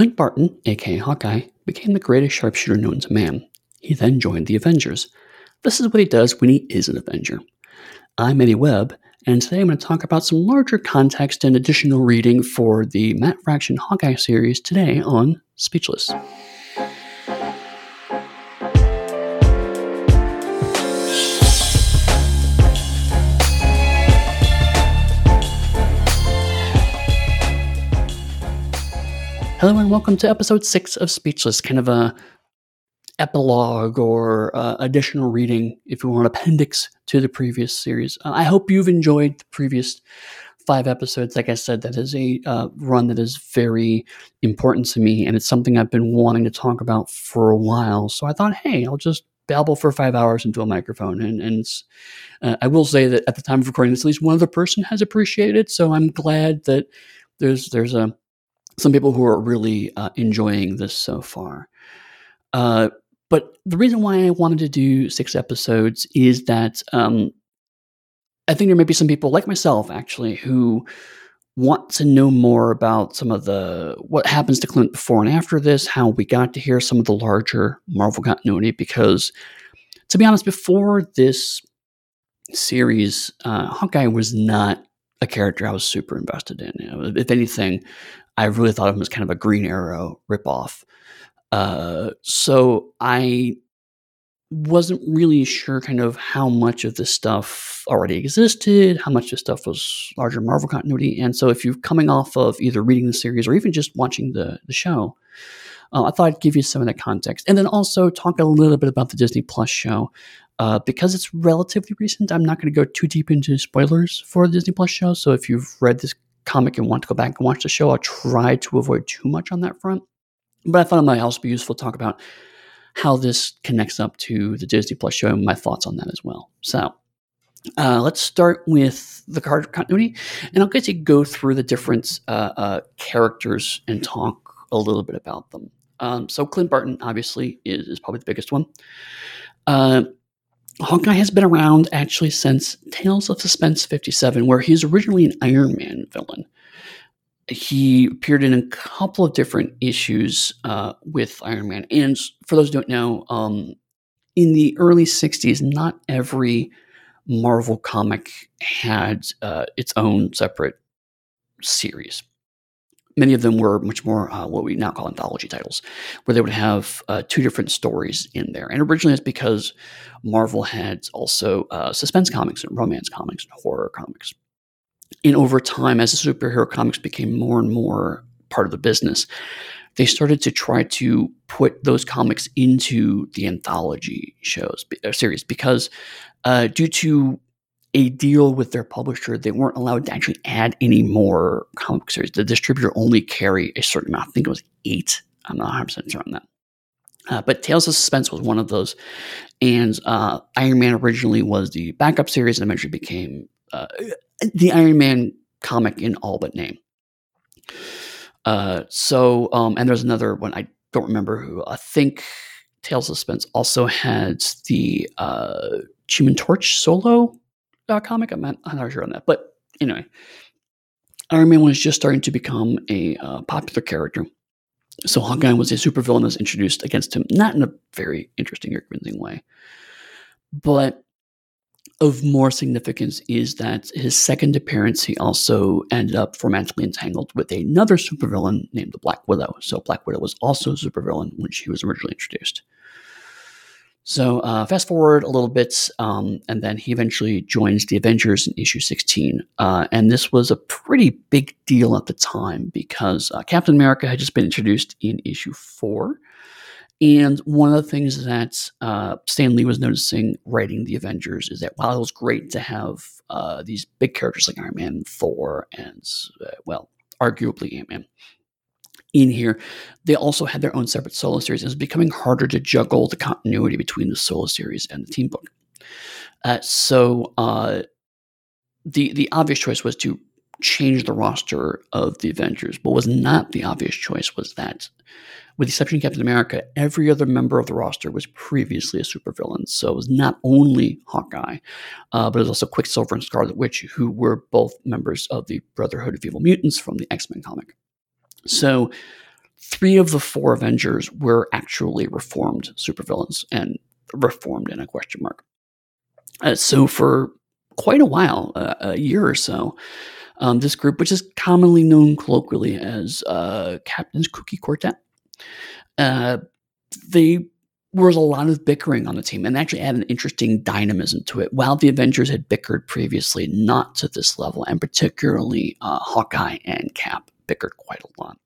Clint Barton, aka Hawkeye, became the greatest sharpshooter known to man. He then joined the Avengers. This is what he does when he is an Avenger. I'm Eddy Webb, and today I'm going to talk about some larger context and additional reading for the Matt Fraction Hawkeye series today on Speechless. Hello and welcome to episode six of Speechless, kind of a epilogue or uh, additional reading, if you want, appendix to the previous series. Uh, I hope you've enjoyed the previous five episodes. Like I said, that is a uh, run that is very important to me, and it's something I've been wanting to talk about for a while. So I thought, hey, I'll just babble for five hours into a microphone. And, and uh, I will say that at the time of recording this, at least one other person has appreciated it. So I'm glad that there's there's a some people who are really uh, enjoying this so far. Uh, but the reason why I wanted to do six episodes is that um, I think there may be some people like myself, actually, who want to know more about some of the what happens to Clint before and after this, how we got to hear some of the larger Marvel continuity. Because, to be honest, before this series, uh, Hawkeye was not a character I was super invested in. You know, if anything, I really thought of him as kind of a Green Arrow ripoff. Uh, so I wasn't really sure kind of how much of this stuff already existed, how much of this stuff was larger Marvel continuity. And so if you're coming off of either reading the series or even just watching the, the show, uh, I thought I'd give you some of that context. And then also talk a little bit about the Disney Plus show. Uh, because it's relatively recent, I'm not going to go too deep into spoilers for the Disney Plus show. So if you've read this comic and want to go back and watch the show, I'll try to avoid too much on that front. But I thought it might also be useful to talk about how this connects up to the Disney Plus show and my thoughts on that as well. So uh, let's start with the card continuity, and I'll get to go through the different uh, uh, characters and talk a little bit about them. Um, so Clint Barton, obviously, is, is probably the biggest one. Hawkeye has been around actually since Tales of Suspense 57, where he's originally an Iron Man villain. He appeared in a couple of different issues uh, with Iron Man. And for those who don't know, um, in the early 60s, not every Marvel comic had uh, its own separate series many of them were much more uh, what we now call anthology titles, where they would have uh, two different stories in there. And originally, it's because Marvel had also uh, suspense comics and romance comics and horror comics. And over time, as the superhero comics became more and more part of the business, they started to try to put those comics into the anthology shows uh, series because uh, due to a deal with their publisher, they weren't allowed to actually add any more comic series. The distributor only carry a certain amount. I think it was eight. I'm not 100 percent sure on that. Uh, but Tales of Suspense was one of those, and uh, Iron Man originally was the backup series, and eventually became uh, the Iron Man comic in all but name. Uh, so, um, and there's another one I don't remember who. I think Tales of Suspense also had the uh, Human Torch solo comic. I'm not, I'm not sure on that, but anyway, Iron Man was just starting to become a uh, popular character. So Hawkeye was a supervillain that's introduced against him, not in a very interesting or convincing way, but of more significance is that his second appearance, he also ended up romantically entangled with another supervillain named the Black Widow. So Black Widow was also a supervillain when she was originally introduced. So uh, fast forward a little bit, um, and then he eventually joins the Avengers in issue 16. Uh, and this was a pretty big deal at the time because uh, Captain America had just been introduced in issue 4. And one of the things that uh, Stan Lee was noticing writing the Avengers is that while it was great to have uh, these big characters like Iron Man, Thor, and, uh, well, arguably Ant Man, in here, they also had their own separate solo series. It was becoming harder to juggle the continuity between the solo series and the team book. Uh, so uh, the the obvious choice was to change the roster of the Avengers. What was not the obvious choice was that, with the exception of Captain America, every other member of the roster was previously a supervillain. So it was not only Hawkeye, uh, but it was also Quicksilver and Scarlet Witch, who were both members of the Brotherhood of Evil Mutants from the X Men comic. So three of the four Avengers were actually reformed supervillains and reformed in a question mark. Uh, so for quite a while, uh, a year or so, um, this group, which is commonly known colloquially as uh, Captain's Kooky Quartet, uh, they was a lot of bickering on the team and actually added an interesting dynamism to it. While the Avengers had bickered previously, not to this level, and particularly uh, Hawkeye and Cap quite a lot.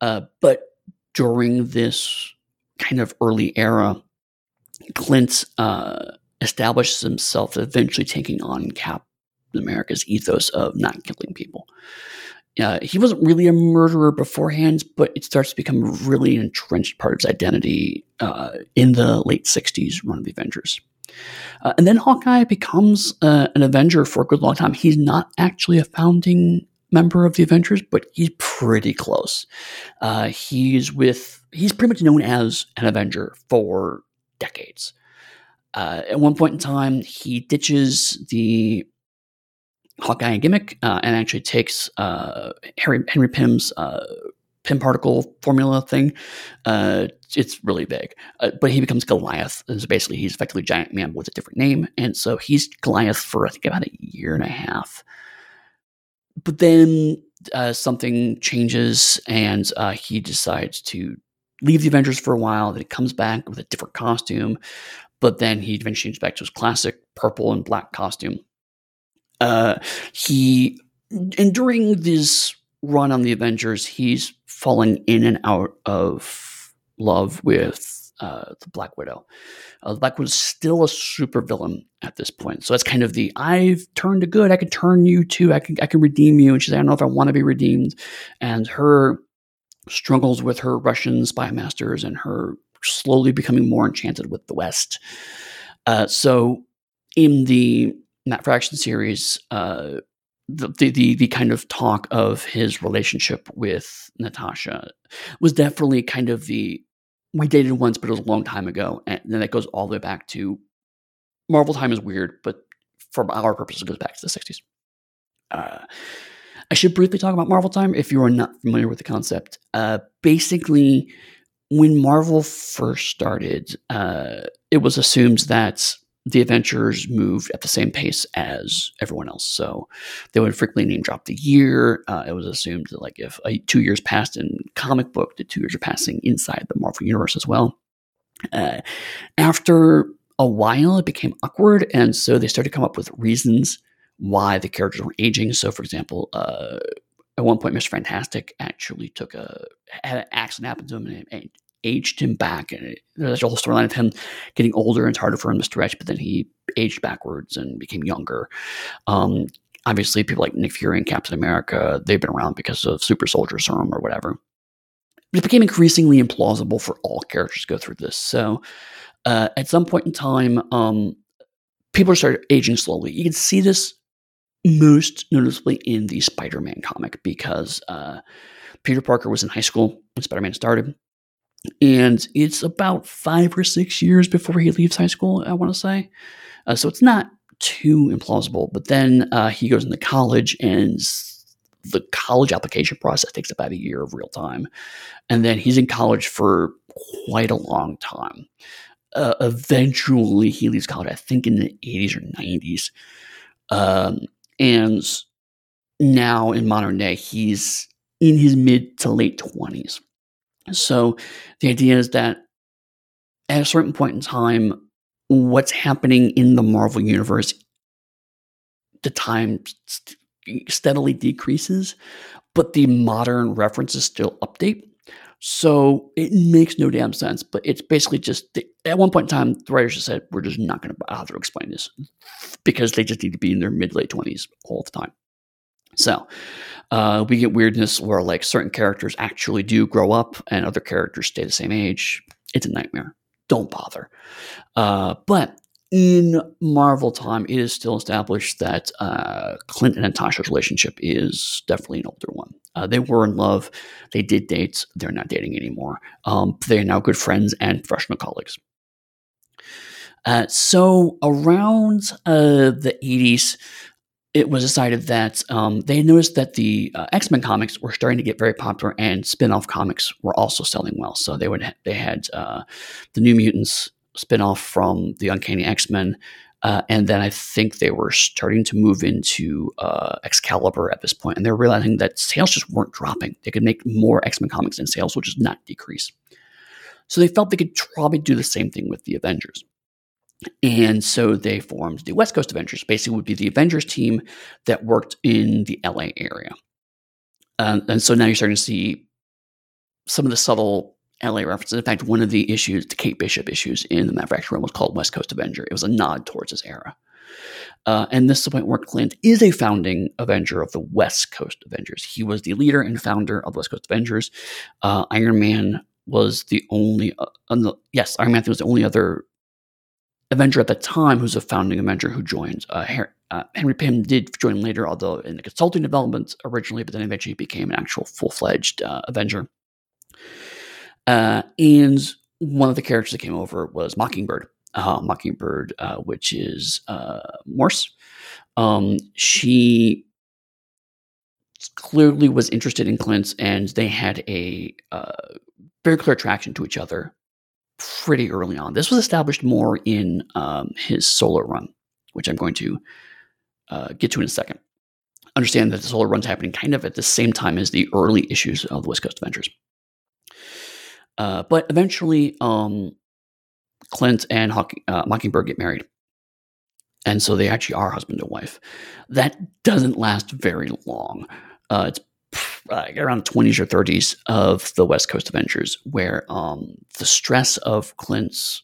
Uh, but during this kind of early era, Clint uh, establishes himself eventually taking on Cap America's ethos of not killing people. Uh, he wasn't really a murderer beforehand, but it starts to become a really entrenched part of his identity uh, in the late 60s run of the Avengers. Uh, and then Hawkeye becomes uh, an Avenger for a good long time. He's not actually a founding member of the Avengers, but he's pretty close. Uh, he's with, he's pretty much known as an Avenger for decades. Uh, at one point in time, he ditches the Hawkeye gimmick uh, and actually takes uh, Harry, Henry Pym's uh, Pym particle formula thing. Uh, it's really big, but he becomes Goliath. And so basically, he's effectively Giant Man with a different name, and so he's Goliath for I think about a year and a half. But then uh, something changes, and he decides to leave the Avengers for a while. Then he comes back with a different costume, but then he eventually changes back to his classic purple and black costume uh, he and during this run on the Avengers, he's falling in and out of love with uh, the Black Widow. Uh, Black Widow's still a supervillain at this point, so that's kind of the I've turned to good. I can turn you to I can I can redeem you. And she's like, I don't know if I want to be redeemed. And her struggles with her Russian spy masters and her slowly becoming more enchanted with the West. Uh, so in the Matt Fraction series, uh, the, the, the the kind of talk of his relationship with Natasha was definitely kind of the we dated once, but it was a long time ago, and then that goes all the way back to Marvel time is weird, but for our purposes, it goes back to the '60s. Uh, I should briefly talk about Marvel time if you are not familiar with the concept. Uh, basically, when Marvel first started, uh, it was assumed that the Avengers moved at the same pace as everyone else. So they would frequently name drop the year. Uh, it was assumed that, like, if two years passed in comic book, the two years are passing inside the Marvel Universe as well. Uh, after a while, it became awkward. And so they started to come up with reasons why the characters were aging. So, for example, uh, at one point, Mr. Fantastic actually took a had an accident happen to him and aged him back. And there's a whole storyline of him getting older and it's harder for him to stretch, but then he aged backwards and became younger. Um, obviously, people like Nick Fury and Captain America, they've been around because of super soldier serum or whatever. It became increasingly implausible for all characters to go through this. So uh, at some point in time, um, people started aging slowly. You can see this most noticeably in the Spider Man comic because uh, Peter Parker was in high school when Spider Man started and it's about five or six years before he leaves high school. I want to say, uh, so it's not too implausible. But then uh, he goes into college, and the college application process takes about a year of real time, and then he's in college for quite a long time. Uh, eventually, he leaves college. I think in the eighties or nineties, um, and now in modern day, he's in his mid to late twenties. So the idea is that at a certain point in time, what's happening in the Marvel universe, the time st- steadily decreases, but the modern references still update. So it makes no damn sense, but it's basically just the, at one point in time, the writers just said, we're just not going to bother to explain this because they just need to be in their mid late 20s all the time. So uh, we get weirdness where like certain characters actually do grow up and other characters stay the same age. It's a nightmare. Don't bother. Uh, but in Marvel time, it is still established that uh, Clint and Natasha's relationship is definitely an older one. Uh, they were in love. They did dates. They're not dating anymore. Um, they are now good friends and professional colleagues. Uh, so around uh, the 80s, it was decided that um, they noticed that the uh, X Men comics were starting to get very popular, and spin off comics were also selling well. So they would ha- they had uh, the New Mutants spin off from the Uncanny X Men, uh, and then I think they were starting to move into uh, Excalibur at this point, and they're realizing that sales just weren't dropping. They could make more X Men comics, and sales would just not decrease. So they felt they could probably do the same thing with the Avengers. And so they formed the West Coast Avengers, basically would be the Avengers team that worked in the LA area. Um, and so now you're starting to see some of the subtle LA references. In fact, one of the issues, the Kate Bishop issues in the Matt Fraction run was called West Coast Avenger. It was a nod towards this era. Uh, and this is the point where Clint is a founding Avenger of the West Coast Avengers. He was the leader and founder of the West Coast Avengers. Uh, Iron Man was the only, uh, the, yes, Iron Man was the only other Avenger at the time who's a founding Avenger who joined. Uh, uh, Henry Pym did join later, although in the consulting development originally, but then eventually became an actual full fledged uh, Avenger. Uh, and one of the characters that came over was Mockingbird. Uh, Mockingbird, uh, which is Morse. Um, she clearly was interested in Clint, and they had a very clear attraction to each other pretty early on. This was established more in um, his solo run, which I'm going to uh, get to in a second. Understand that the solo run's happening kind of at the same time as the early issues of the West Coast Avengers. Uh, but eventually, um, Clint and uh, Mockingbird get married. And so they actually are husband and wife. That doesn't last very long. Uh, it's uh, around 20s or 30s of the West Coast Avengers, where um, the stress of Clint's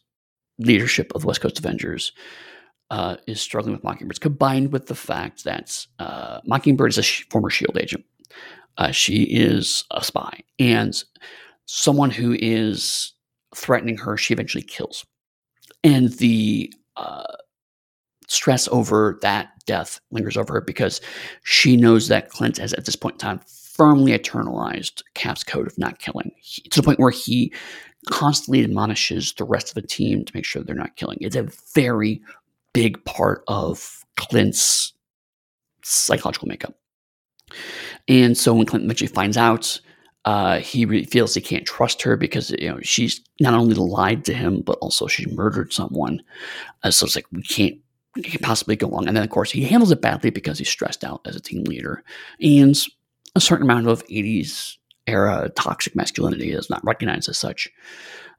leadership of the West Coast Avengers uh, is struggling with Mockingbird, combined with the fact that uh, Mockingbird is a sh- former SHIELD agent. Uh, she is a spy, and someone who is threatening her, she eventually kills. And the uh, stress over that death lingers over her because she knows that Clint has, at this point in time, firmly eternalized Cap's code of not killing he, to the point where he constantly admonishes the rest of the team to make sure they're not killing. It's a very big part of Clint's psychological makeup. And so when Clint eventually finds out, uh, he really feels he can't trust her because you know she's not only lied to him but also she murdered someone. Uh, so it's like we can't, we can't possibly go along. And then of course he handles it badly because he's stressed out as a team leader. And a certain amount of 80s era toxic masculinity is not recognized as such.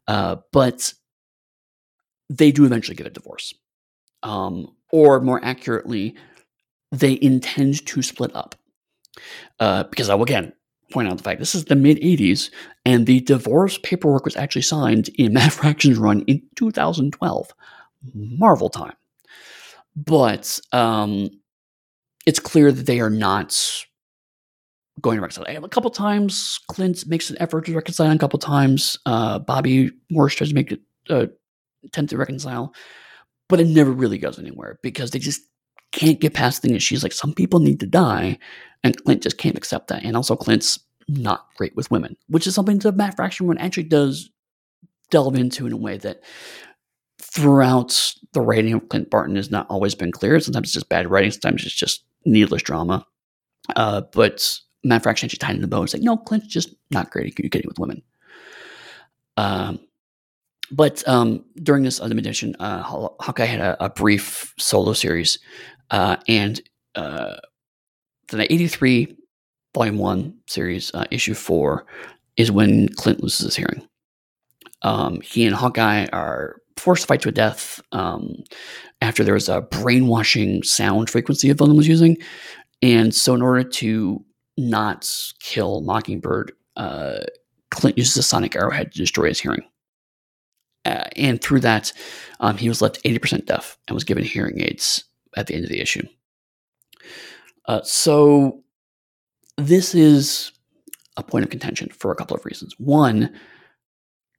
Uh, but they do eventually get a divorce. Um, or more accurately, they intend to split up. Uh, because I will again point out the fact this is the mid 80s, and the divorce paperwork was actually signed in Matt Fraction's run in 2012. Marvel time. But um, it's clear that they are not going to reconcile. A couple times, Clint makes an effort to reconcile. A couple times, uh, Bobbi Morse tries to make it uh, attempt to reconcile, but it never really goes anywhere because they just can't get past the thing. She's like, some people need to die, and Clint just can't accept that. And also, Clint's not great with women, which is something that Matt Fraction one actually does delve into in a way that throughout the writing of Clint Barton has not always been clear. Sometimes it's just bad writing, sometimes it's just needless drama. Uh, but Matt Fraction actually tied in the bow and like, no, Clint's just not great at communicating with women. Um, but um, during this other edition, uh, Hawkeye had a, a brief solo series, uh, and uh, the 83 Volume 1 series, uh, issue 4, is when Clint loses his hearing. Um, he and Hawkeye are forced to fight to a death um, after there was a brainwashing sound frequency a villain was using. And so, in order to not kill Mockingbird, uh, Clint uses a sonic arrowhead to destroy his hearing. Uh, and through that, um, he was left 80% deaf and was given hearing aids at the end of the issue. Uh, so, this is a point of contention for a couple of reasons. One,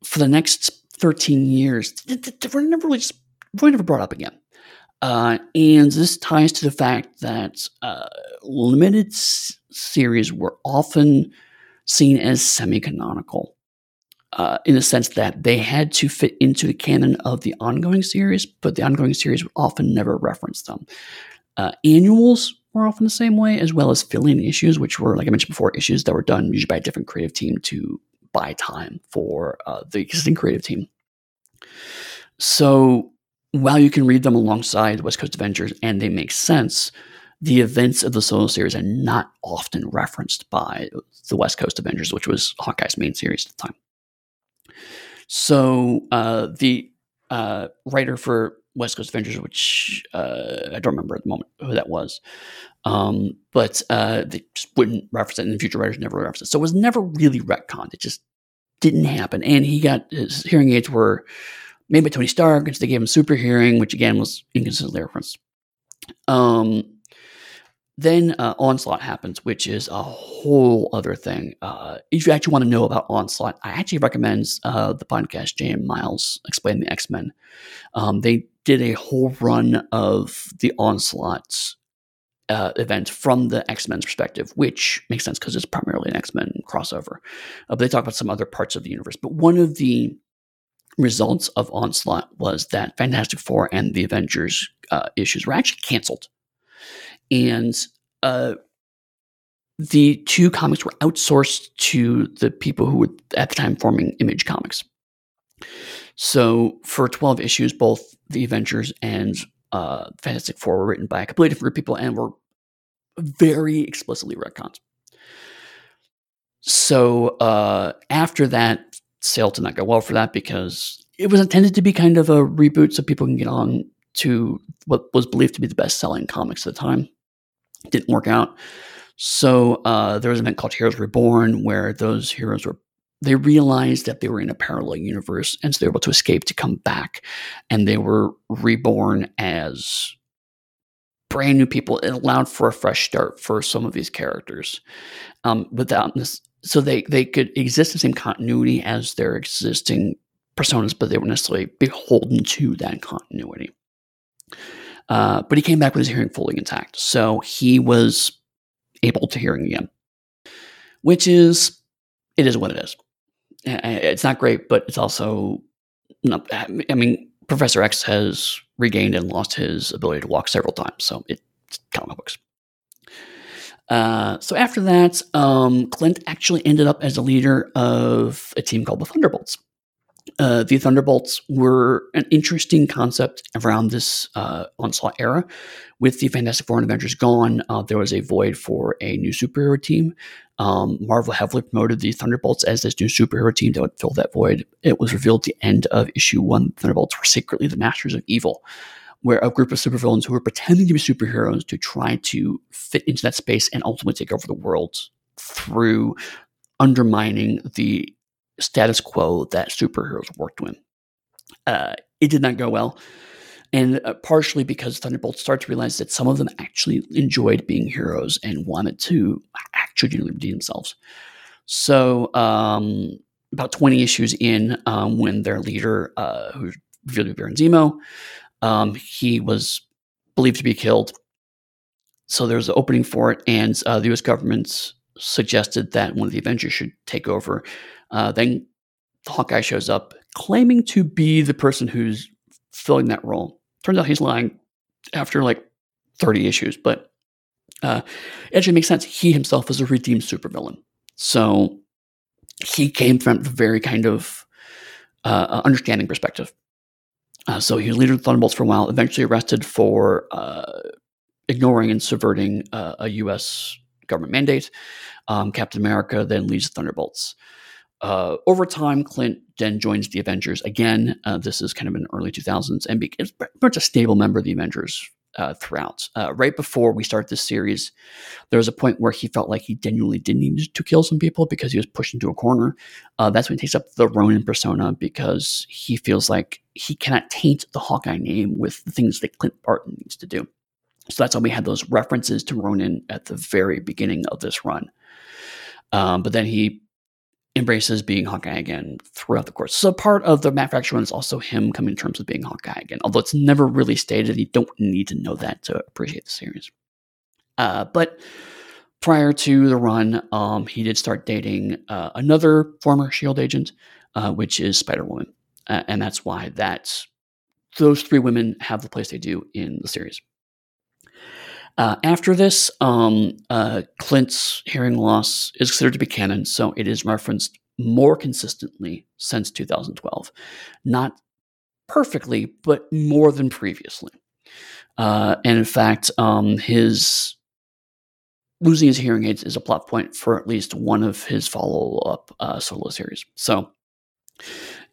for the next 13 years, we're never really just, never brought up again. Uh, and this ties to the fact that uh, limited s- series were often seen as semi canonical. Uh, in the sense that they had to fit into the canon of the ongoing series, but the ongoing series would often never reference them. Uh, annuals more often the same way, as well as filling issues, which were, like I mentioned before, issues that were done usually by a different creative team to buy time for uh, the existing creative team. So while you can read them alongside West Coast Avengers and they make sense, the events of the solo series are not often referenced by the West Coast Avengers, which was Hawkeye's main series at the time. So uh, the uh, writer for West Coast Avengers, which uh, I don't remember at the moment who that was, um, but uh, they just wouldn't reference it, and the future writers never referenced it. So it was never really retconned. It just didn't happen. And he got his hearing aids were made by Tony Stark, so they gave him super hearing, which again was inconsistently referenced. Um, then uh, Onslaught happens, which is a whole other thing. Uh, if you actually want to know about Onslaught, I actually recommend uh, the podcast Jay and Miles X-Plain the X Men. Um, they did a whole run of the Onslaught uh, event from the X Men's perspective, which makes sense because it's primarily an X Men crossover. Uh, but they talk about some other parts of the universe. But one of the results of Onslaught was that Fantastic Four and the Avengers uh, issues were actually canceled and uh, the two comics were outsourced to the people who were at the time forming Image Comics. So for 12 issues, both the Avengers and uh, Fantastic Four were written by a completely different people and were very explicitly retcons. So uh, after that, sale did not go well for that because it was intended to be kind of a reboot so people can get on to what was believed to be the best selling comics at the time. Didn't work out. So uh, there was an event called Heroes Reborn where those heroes were they realized that they were in a parallel universe and so they were able to escape to come back and they were reborn as brand new people it allowed for a fresh start for some of these characters um, without this so they they could exist in the same continuity as their existing personas but they weren't necessarily beholden to that continuity uh, but he came back with his hearing fully intact. So he was able to hearing again, which is, it is what it is. It's not great, but it's also not, I mean, Professor X has regained and lost his ability to walk several times. So it's comic books. Uh, so after that, um, Clint actually ended up as a leader of a team called the Thunderbolts uh, the Thunderbolts were an interesting concept around this uh, onslaught era. With the Fantastic Four and Avengers gone, uh, there was a void for a new superhero team. Um, Marvel heavily promoted the Thunderbolts as this new superhero team that would fill that void. It was revealed at the end of issue one Thunderbolts were secretly the masters of evil, where a group of supervillains who were pretending to be superheroes to try to fit into that space and ultimately take over the world through undermining the status quo that superheroes worked with. Uh, it did not go well. And uh, partially because Thunderbolts started to realize that some of them actually enjoyed being heroes and wanted to actually redeem themselves. So, um, about 20 issues in, um, when their leader, uh, who revealed to be Baron Zemo, um, he was believed to be killed. So there was an opening for it, and uh, the U.S. government suggested that one of the Avengers should take over. Uh, then Hawkeye shows up claiming to be the person who's filling that role. Turns out he's lying after like 30 issues, but uh, it actually makes sense. He himself is a redeemed supervillain. So he came from a very kind of uh, understanding perspective. Uh, so he was leader of the Thunderbolts for a while, eventually arrested for uh, ignoring and subverting uh, a U.S. government mandate. Um, Captain America then leads the Thunderbolts. Uh, over time, Clint then joins the Avengers again. Uh, this is kind of in the early 2000s and becomes pretty much a stable member of the Avengers uh, throughout. Uh, right before we start this series, there was a point where he felt like he genuinely did need to kill some people because he was pushed into a corner. Uh, that's when he takes up the Ronin persona because he feels like he cannot taint the Hawkeye name with the things that Clint Barton needs to do. So that's why we had those references to Ronin at the very beginning of this run. Um, but then he embraces being Hawkeye again throughout the course. So part of the Matt Fraction run is also him coming to terms with being Hawkeye again, although it's never really stated. You don't need to know that to appreciate the series. Uh, but prior to the run, um, he did start dating uh, another former Shield agent, uh, which is Spider Woman, uh, and that's why that those three women have the place they do in the series. Uh, after this, um, uh, Clint's hearing loss is considered to be canon, so it is referenced more consistently since 2012. Not perfectly, but more than previously. Uh, and in fact, um, his losing his hearing aids is a plot point for at least one of his follow up uh, solo series. So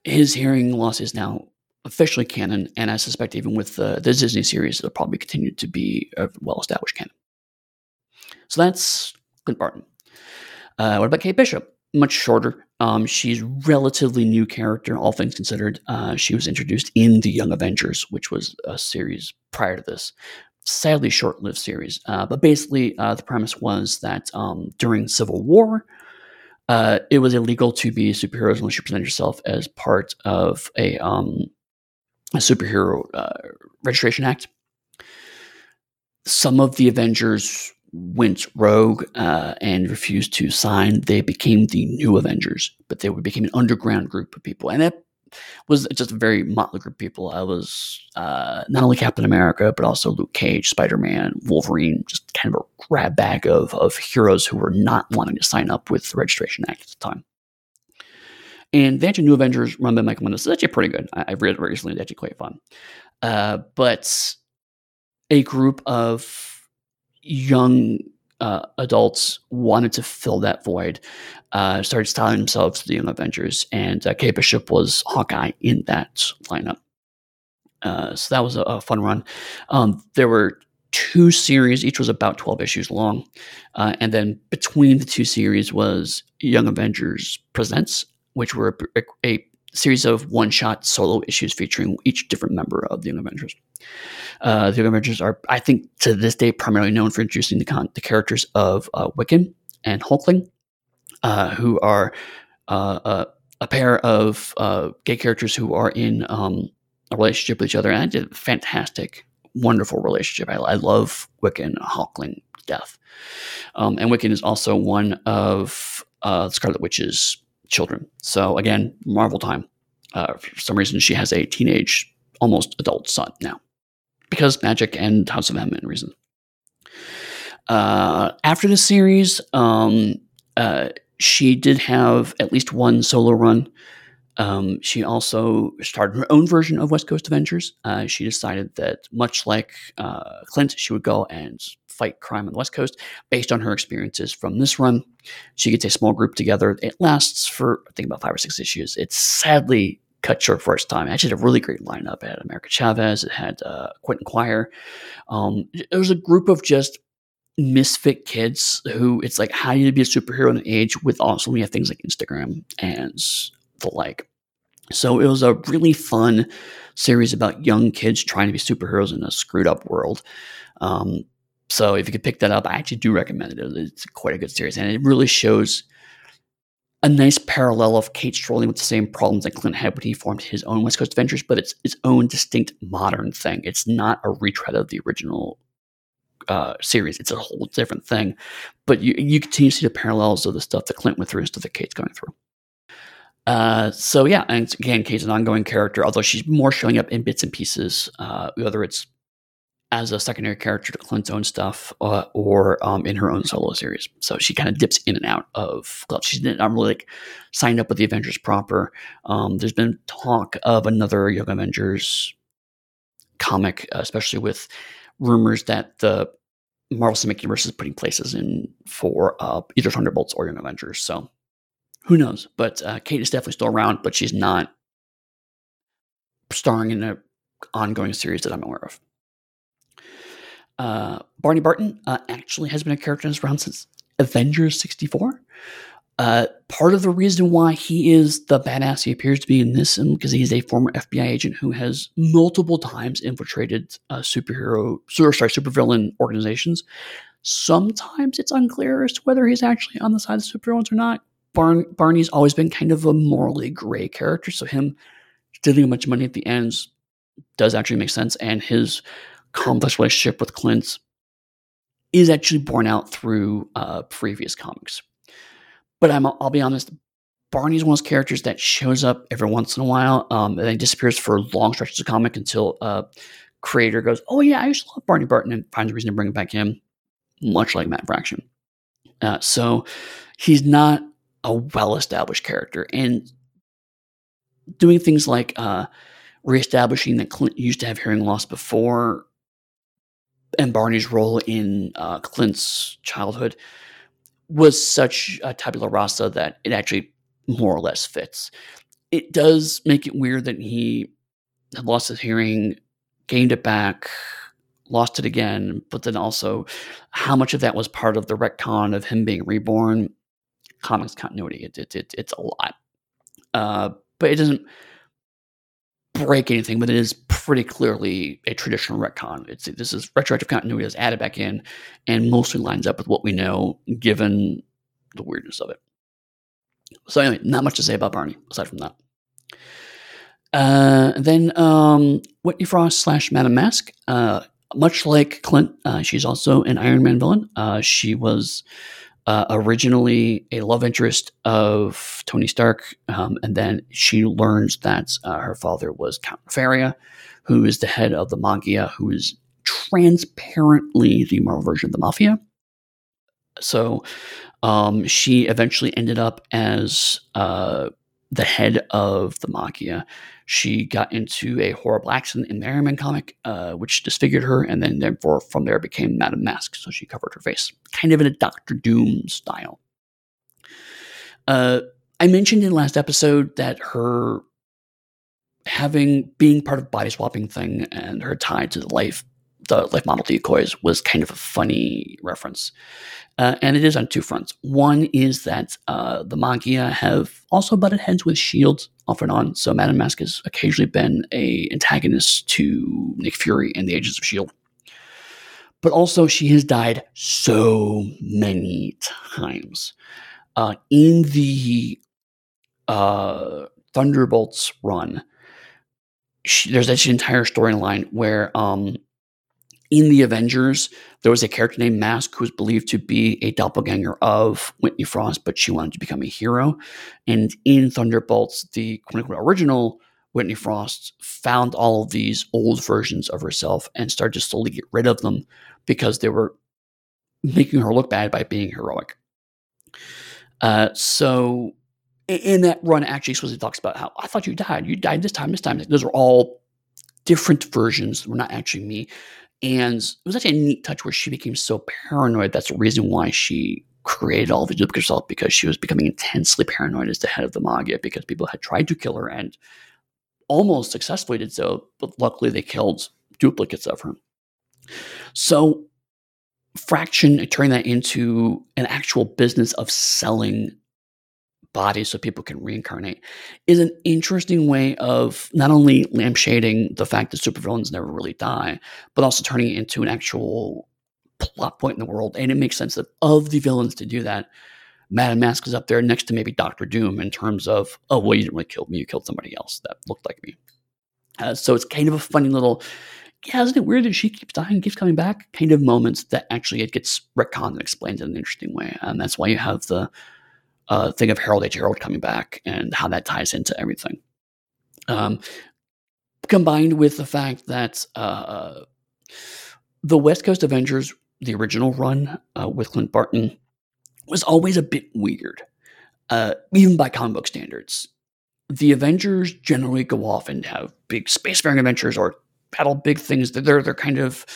his hearing loss is now officially canon, and I suspect even with the, the Disney series, it'll probably continue to be a well established canon. So that's Clint Barton. Uh, what about Kate Bishop? Much shorter. Um, she's relatively new character, all things considered. Uh, she was introduced in the Young Avengers, which was a series prior to this. Sadly, short-lived series. Uh, but basically, uh, the premise was that um, during Civil War, uh, it was illegal to be superheroes unless you present yourself as part of a um, superhero uh, registration act. Some of the Avengers went rogue uh, and refused to sign. They became the New Avengers, but they became an underground group of people, and it was just a very motley group of people. I was uh, not only Captain America, but also Luke Cage, Spider Man, Wolverine, just kind of a grab bag of of heroes who were not wanting to sign up with the Registration Act at the time. And actual New Avengers run by Michael Bendis is actually pretty good. I, have read it recently; it's actually quite fun. Uh, but a group of young uh, adults wanted to fill that void, uh, started styling themselves the Young Avengers, and uh, Kate Bishop was Hawkeye in that lineup. Uh, so that was a, a fun run. Um, there were two series, each was about 12 issues long. Uh, and then between the two series was Young Avengers Presents, which were a, a series of one-shot solo issues featuring each different member of the Young Avengers. Uh, the Young Avengers are, I think, to this day, primarily known for introducing the, con- the characters of uh, Wiccan and Hulkling, uh, who are uh, a pair of uh, gay characters who are in um, a relationship with each other, and a fantastic, wonderful relationship. I, I love Wiccan Hulkling death. Um, and Wiccan is also one of uh, Scarlet Witch's children. So again, Marvel time. Uh, for some reason, she has a teenage, almost adult son now, because magic and House of M and reason. Uh, after the series, um, uh, she did have at least one solo run. Um, she also started her own version of West Coast Avengers. Uh, she decided that, much like uh, Clint, she would go and fight crime on the West Coast based on her experiences from this run. She gets a small group together. It lasts for, I think, about five or six issues. It's sadly cut short for its time. It actually had a really great lineup. It had America Chavez, it had uh, Quentin Quire. Um, it was a group of just misfit kids who it's like, how do you be a superhero in an age with also we have things like Instagram and the like. So it was a really fun series about young kids trying to be superheroes in a screwed up world. Um, so if you could pick that up, I actually do recommend it. It's quite a good series, and it really shows a nice parallel of Kate Strolling with the same problems that Clint had when he formed his own West Coast Adventures, but it's its own distinct modern thing. It's not a retread of the original uh, series. It's a whole different thing, but you you continue to see the parallels of the stuff that Clint went through and stuff that Kate's going through. Uh, so yeah, and again, Kate's an ongoing character, although she's more showing up in bits and pieces, uh, whether it's as a secondary character to Clint's own stuff uh, or um, in her own solo series. So she kind of dips in and out of clubs. She's not really like signed up with the Avengers proper. Um, there's been talk of another Young Avengers comic, especially with rumors that the Marvel Cinematic Universe is putting places in for uh, either Thunderbolts or Young Avengers. So who knows? But uh, Kate is definitely still around, but she's not starring in an ongoing series that I'm aware of. Uh, Barney Barton uh, actually has been a character in this round since Avengers 64. Uh, part of the reason why he is the badass he appears to be in this, because he's a former FBI agent who has multiple times infiltrated uh, superhero, sorry, supervillain organizations. Sometimes it's unclear as to whether he's actually on the side of the supervillains or not. Barn, Barney's always been kind of a morally gray character, so him stealing a bunch of money at the ends does actually make sense, and his complex relationship with Clint is actually borne out through uh, previous comics. But I'm, I'll be honest, Barney's one of those characters that shows up every once in a while um, and then disappears for long stretches of comic until uh, creator goes, "Oh yeah, I used to love Barney Barton," and finds a reason to bring it back in, much like Matt Fraction. Uh, so he's not a well-established character, and doing things like uh, reestablishing that Clint used to have hearing loss before, and Barney's role in uh, Clint's childhood was such a tabula rasa that it actually more or less fits. It does make it weird that he had lost his hearing, gained it back, lost it again, but then also how much of that was part of the retcon of him being reborn? Comics continuity. It, it, it it's a lot. Uh, but it doesn't break anything, but it is pretty clearly a traditional retcon. It's this is retroactive continuity that's added back in, and mostly lines up with what we know, given the weirdness of it. So anyway, not much to say about Barney aside from that. Uh, then um, Whitney Frost slash Madame Mask, Uh, much like Clint, uh, she's also an Iron Man villain. Uh, she was uh, originally a love interest of Tony Stark, um, and then she learns that uh, her father was Count Nefaria, who is the head of the Maggia, who is transparently the Marvel version of the Mafia. So um, she eventually ended up as uh, the head of the Maggia. She got into a horrible accident in the Iron Man comic, uh, which disfigured her, and then therefore from there became Madame Mask. So she covered her face, kind of in a Doctor Doom style. Uh, I mentioned in last episode that her having being part of body swapping thing and her tie to the life the life model decoys was kind of a funny reference. Uh, and it is on two fronts. One is that uh, the Maggia have also butted heads with S.H.I.E.L.D. off and on. So Madam Mask has occasionally been a antagonist to Nick Fury and the Agents of S.H.I.E.L.D. But also, she has died so many times. Uh, in the uh, Thunderbolts run, she, there's actually an entire storyline where um, in the Avengers, there was a character named Mask who was believed to be a doppelganger of Whitney Frost, but she wanted to become a hero. And in Thunderbolts, the quote unquote original Whitney Frost found all of these old versions of herself and started to slowly get rid of them because they were making her look bad by being heroic. Uh, so in that run, actually, Swizzy talks about how I thought you died. You died this time, this time. Those are all different versions. We're not actually me. And it was actually a neat touch where she became so paranoid. That's the reason why she created all the duplicates herself because she was becoming intensely paranoid as the head of the Maggia because people had tried to kill her and almost successfully did so, but luckily they killed duplicates of her. So Fraction turning that into an actual business of selling bodies so people can reincarnate is an interesting way of not only lampshading the fact that supervillains never really die, but also turning it into an actual plot point in the world. And it makes sense that of the villains to do that, Madam Mask is up there next to maybe Doctor Doom in terms of, oh, well, you didn't really kill me, you killed somebody else that looked like me. Uh, so it's kind of a funny little, yeah, isn't it weird that she keeps dying, keeps coming back? Kind of moments that actually it gets retconned and explained in an interesting way. And that's why you have the uh, thing of Harold H. Harold coming back and how that ties into everything. Um, combined with the fact that uh, the West Coast Avengers, the original run uh, with Clint Barton, was always a bit weird, uh, even by comic book standards. The Avengers generally go off and have big spacefaring adventures or battle big things. They're they're kind of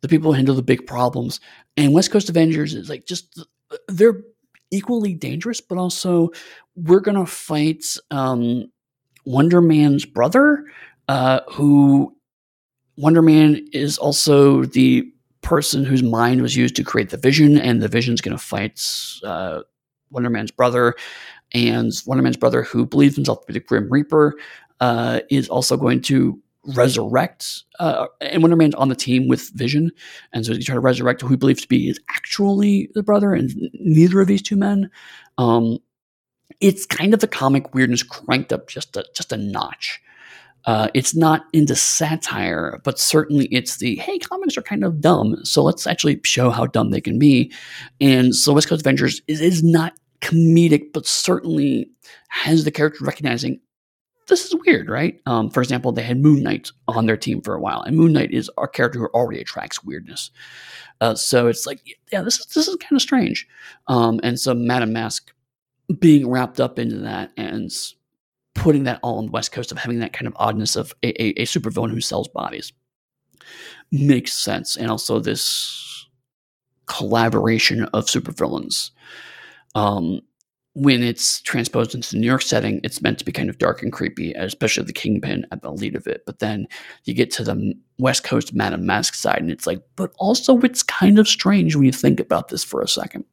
the people who handle the big problems. And West Coast Avengers is like just they're equally dangerous, but also we're going to fight um, Wonder Man's brother, uh, who Wonder Man is also the person whose mind was used to create the vision, and the vision's going to fight uh, Wonder Man's brother. And Wonder Man's brother, who believes himself to be the Grim Reaper, uh, is also going to resurrect, uh, and Wonder Man's on the team with Vision, and so he's trying to resurrect who he believes to be is actually the brother, and neither of these two men. Um, it's kind of the comic weirdness cranked up just a just a notch. Uh, it's not into satire, but certainly it's the hey, comics are kind of dumb, so let's actually show how dumb they can be. And so West Coast Avengers is, is not comedic, but certainly has the character recognizing this is weird, right? Um, for example, they had Moon Knight on their team for a while, and Moon Knight is a character who already attracts weirdness. Uh, so it's like, yeah, this is this is kind of strange. Um, and so Madam Mask being wrapped up into that and putting that all on the West Coast of having that kind of oddness of a, a, a supervillain who sells bodies makes sense. And also this collaboration of supervillains. Um, when it's transposed into the New York setting, it's meant to be kind of dark and creepy, especially the Kingpin at the lead of it. But then you get to the West Coast Madame Masque side, and it's like, but also it's kind of strange when you think about this for a second.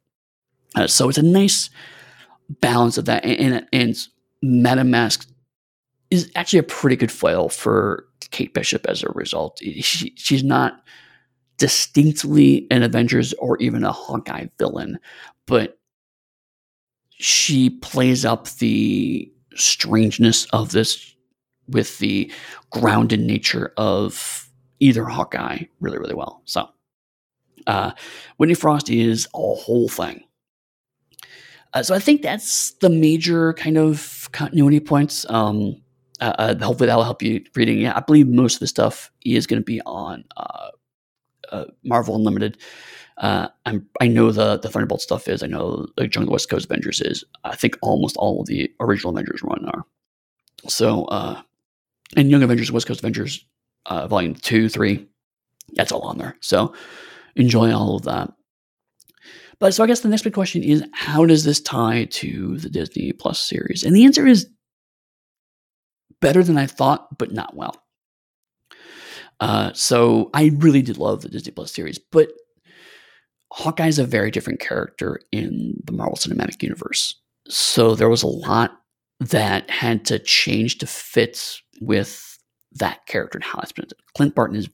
Uh, so it's a nice balance of that, and, and, and Madame Masque is actually a pretty good foil for Kate Bishop as a result. She, she's not distinctly an Avengers or even a Hawkeye villain, but she plays up the strangeness of this with the grounded nature of either Hawkeye really, really well. So, uh, Whitney Frost is a whole thing. Uh, so I think that's the major kind of continuity points. Um, uh, uh hopefully that'll help you reading. Yeah, I believe most of the stuff is going to be on uh, uh, Marvel Unlimited. Uh, I'm I know the the Thunderbolt stuff is. I know like Young the West Coast Avengers is. I think almost all of the original Avengers run are. So uh, and Young Avengers, West Coast Avengers, uh, Volume Two, Three, that's all on there. So enjoy all of that. But so I guess the next big question is how does this tie to the Disney Plus series? And the answer is better than I thought, but not well. Uh, so I really did love the Disney Plus series, but Hawkeye is a very different character in the Marvel Cinematic Universe. So there was a lot that had to change to fit with that character and how it's presented. Clint Barton is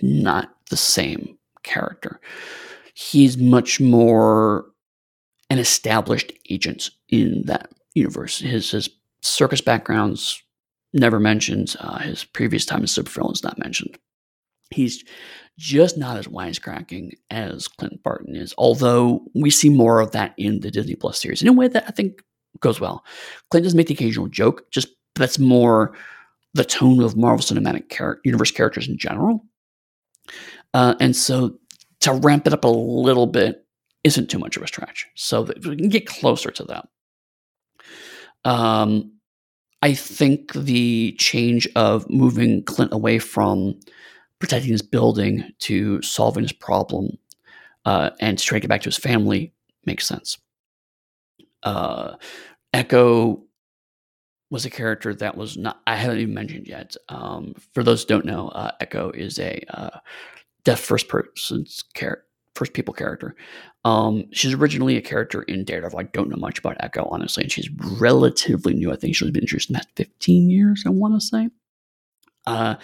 not the same character. He's much more an established agent in that universe. His his circus backgrounds never mentioned. Uh, his previous time as supervillain is not mentioned. He's just not as wisecracking as Clint Barton is, although we see more of that in the Disney Plus series in a way that I think goes well. Clint does make the occasional joke, just that's more the tone of Marvel Cinematic char- Universe characters in general. Uh, and so to ramp it up a little bit isn't too much of a stretch. So we can get closer to that. Um, I think the change of moving Clint away from protecting his building to solving his problem uh, and to try to get back to his family makes sense. Uh, Echo was a character that was not, I haven't even mentioned yet. Um, for those who don't know, uh, Echo is a uh, deaf first person character. First people character. Um, she's originally a character in Daredevil. I don't know much about Echo, honestly, and she's relatively new. I think she's been introduced in the past 15 years, I want to say. Uh,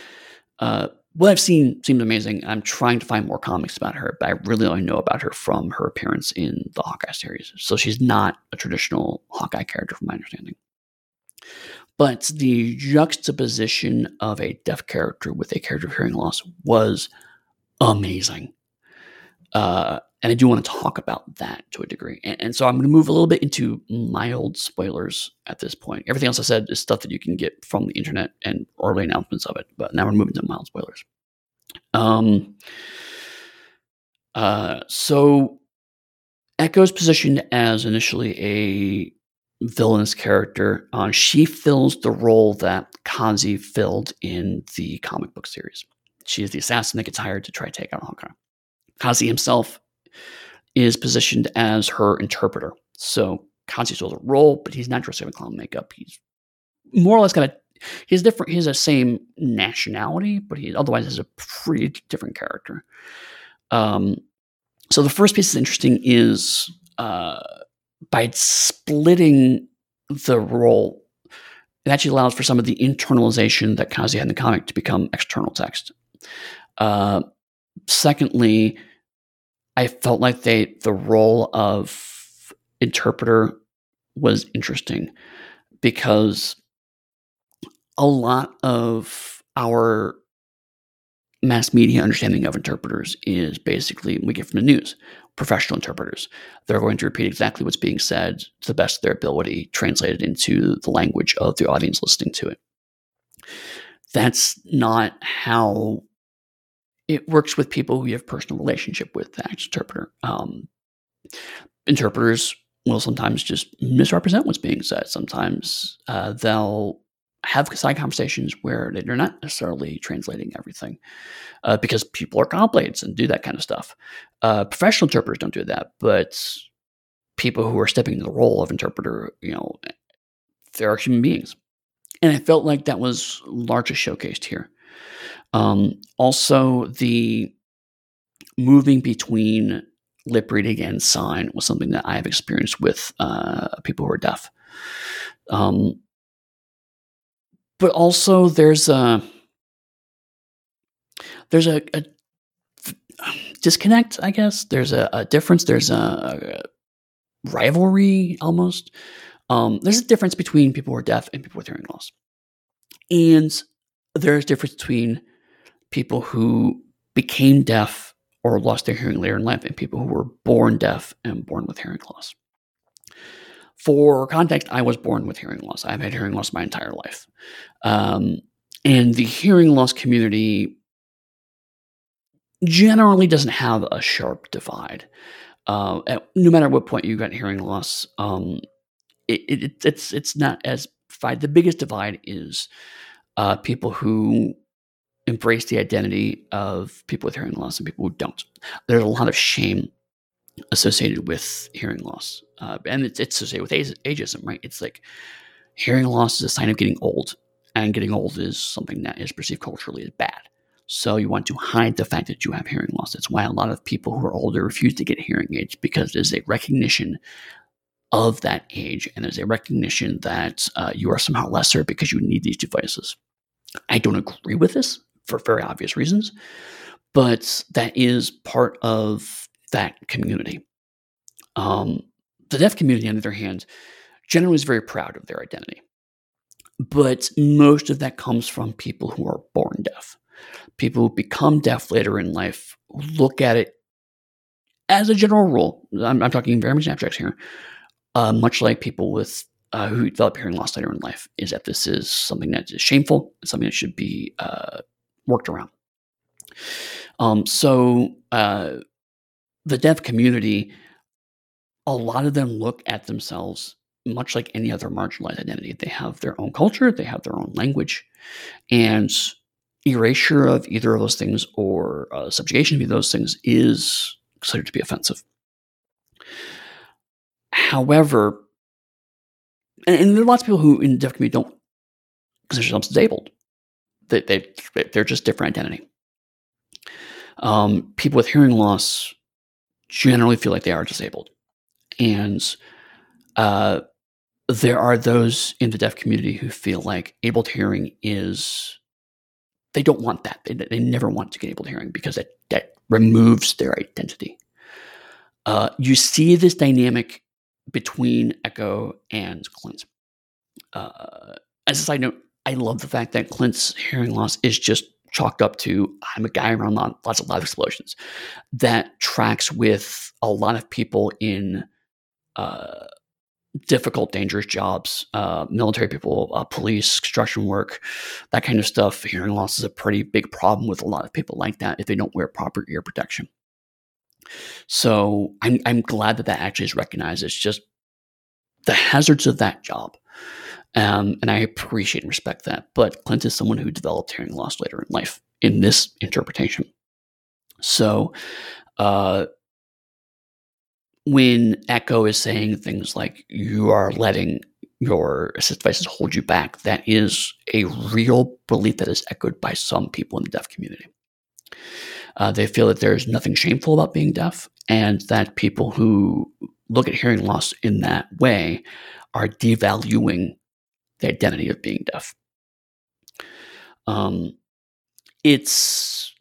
uh, what I've seen seems amazing. I'm trying to find more comics about her, but I really only know about her from her appearance in the Hawkeye series. So she's not a traditional Hawkeye character, from my understanding. But the juxtaposition of a deaf character with a character of hearing loss was amazing. Uh, and I do want to talk about that to a degree. And, and so I'm going to move a little bit into mild spoilers at this point. Everything else I said is stuff that you can get from the internet and early announcements of it. But now we're moving to mild spoilers. Um, uh, so Echo is positioned as initially a villainous character. Uh, she fills the role that Kazi filled in the comic book series. She is the assassin that gets hired to try to take out Hawkeye. Kazi himself is positioned as her interpreter. So Kazi fills a role, but he's not dressed in clown makeup. He's more or less kind of he's different. He's the same nationality, but he otherwise is a pretty different character. Um, so the first piece is interesting is uh, by splitting the role, it actually allows for some of the internalization that Kazi had in the comic to become external text. Uh, secondly, I felt like they the role of interpreter was interesting because a lot of our mass media understanding of interpreters is basically we get from the news. Professional interpreters. They're going to repeat exactly what's being said to the best of their ability, translated into the language of the audience listening to it. That's not how it works with people who you have personal relationship with the interpreter. Um, interpreters will sometimes just misrepresent what's being said. Sometimes uh, they'll have side conversations where they're not necessarily translating everything uh, because people are complaints and do that kind of stuff. Uh, professional interpreters don't do that, but people who are stepping into the role of interpreter, you know, they're human beings. And I felt like that was largely showcased here. Um, also, the moving between lip reading and sign was something that I have experienced with uh, people who are deaf. Um, but also, there's a there's a, a disconnect. I guess there's a, a difference. There's a, a rivalry almost. Um, there's a difference between people who are deaf and people with hearing loss, and there's a difference between people who became deaf or lost their hearing later in life and people who were born deaf and born with hearing loss. For context, I was born with hearing loss. I've had hearing loss my entire life. Um, and the hearing loss community generally doesn't have a sharp divide. Uh, at, no matter what point you got hearing loss, um, it, it, it's it's not as divide. The biggest divide is uh, people who embrace the identity of people with hearing loss and people who don't. There's a lot of shame associated with hearing loss, uh, and it's, it's associated with ageism, right? It's like hearing loss is a sign of getting old, and getting old is something that is perceived culturally as bad. So you want to hide the fact that you have hearing loss. That's why a lot of people who are older refuse to get hearing aids because there's a recognition of that age, and there's a recognition that uh, you are somehow lesser because you need these devices. I don't agree with this for very obvious reasons, but that is part of that community. Um, the deaf community, on the other hand, generally is very proud of their identity. But most of that comes from people who are born deaf. People who become deaf later in life look at it as a general rule. I'm, I'm talking very much abstracts here. Uh, much like people with uh, who develop hearing loss later in life, is that this is something that is shameful, something that should be uh, worked around. Um, so uh, the deaf community, a lot of them look at themselves much like any other marginalized identity. They have their own culture, they have their own language, and erasure of either of those things or uh, subjugation of those things is considered to be offensive. However, and, and there are lots of people who in the deaf community don't consider themselves disabled. They, they, they're just different identity. Um, people with hearing loss generally feel like they are disabled. And uh, there are those in the deaf community who feel like able to hearing is, they don't want that. They, they never want to get able to hearing because that, that removes their identity. Uh, you see this dynamic between Echo and Clint. Uh, as a side note, I love the fact that Clint's hearing loss is just chalked up to I'm a guy around lots of loud explosions. That tracks with a lot of people in uh, difficult, dangerous jobs, uh, military people, uh, police, construction work, that kind of stuff. Hearing loss is a pretty big problem with a lot of people like that if they don't wear proper ear protection. So I'm I'm glad that that actually is recognized. It's just the hazards of that job um, and I appreciate and respect that. But Clint is someone who developed hearing loss later in life in this interpretation. So, uh, when Echo is saying things like, you are letting your assist devices hold you back, that is a real belief that is echoed by some people in the deaf community. Uh, they feel that there's nothing shameful about being deaf, and that people who look at hearing loss in that way are devaluing the identity of being deaf. Um, it's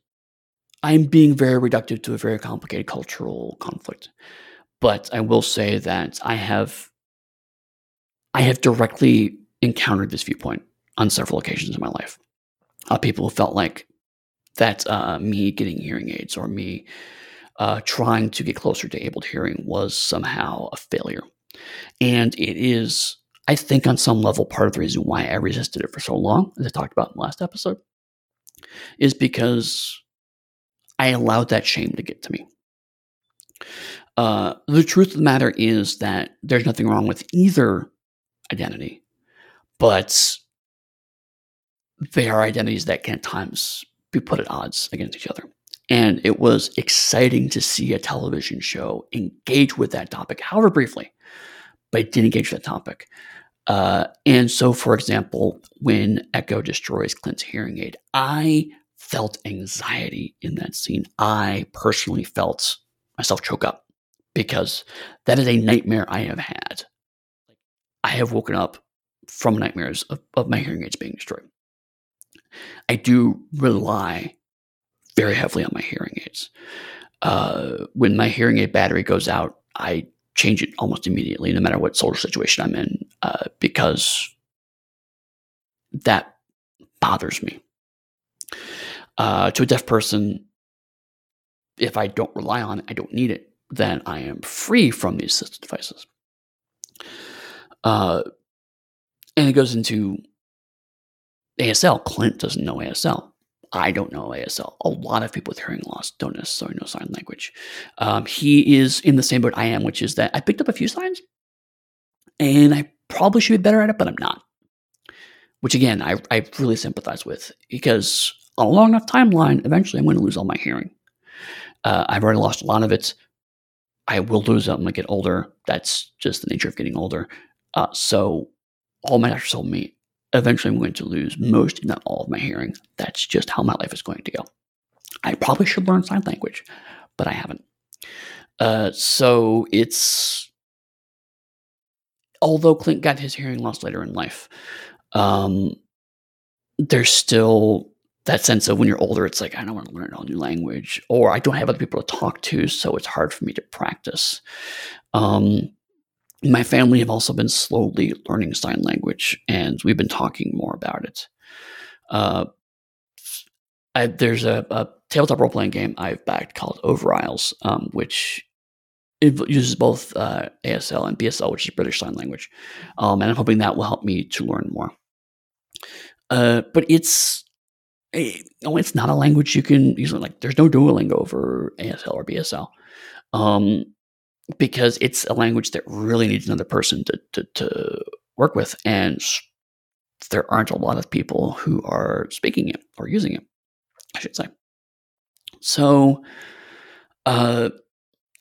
I'm being very reductive to a very complicated cultural conflict, but I will say that I have I have directly encountered this viewpoint on several occasions in my life. Uh, people who felt like that uh, me getting hearing aids or me uh, trying to get closer to able hearing was somehow a failure. And it is, I think, on some level, part of the reason why I resisted it for so long, as I talked about in the last episode, is because I allowed that shame to get to me. Uh, the truth of the matter is that there's nothing wrong with either identity, but they are identities that can at times be put at odds against each other. And it was exciting to see a television show engage with that topic, however briefly, but it did engage with that topic. Uh, and so, for example, when Echo destroys Clint's hearing aid, I felt anxiety in that scene. I personally felt myself choke up because that is a nightmare I have had. I have woken up from nightmares of, of my hearing aids being destroyed. I do rely very heavily on my hearing aids. Uh, when my hearing aid battery goes out, I change it almost immediately, no matter what social situation I'm in, uh, because that bothers me. Uh, to a deaf person, if I don't rely on it, I don't need it, then I am free from these assistive devices. Uh, and it goes into ASL. Clint doesn't know ASL. I don't know ASL. A lot of people with hearing loss don't necessarily know sign language. Um, he is in the same boat I am, which is that I picked up a few signs and I probably should be better at it, but I'm not. Which again, I, I really sympathize with because on a long enough timeline, eventually I'm going to lose all my hearing. Uh, I've already lost a lot of it. I will lose it when I get older. That's just the nature of getting older. Uh, so all my doctors told me eventually I'm going to lose most, if not all, of my hearing. That's just how my life is going to go. I probably should learn sign language, but I haven't. Uh, so it's although Clint got his hearing loss later in life, um, there's still that sense of when you're older, it's like I don't want to learn a new language, or I don't have other people to talk to, so it's hard for me to practice. Um, my family have also been slowly learning sign language, and we've been talking more about it. Uh, I, there's a, a, tabletop role playing game I've backed called Over Isles, um, which uses both uh, ASL and BSL, which is British Sign Language, um, and I'm hoping that will help me to learn more. Uh, but it's it, eh, oh, it's not a language you can usually like. There's no Duolingo for ASL or BSL. Um, because it's a language that really needs another person to, to, to work with. And there aren't a lot of people who are speaking it or using it, I should say. So uh,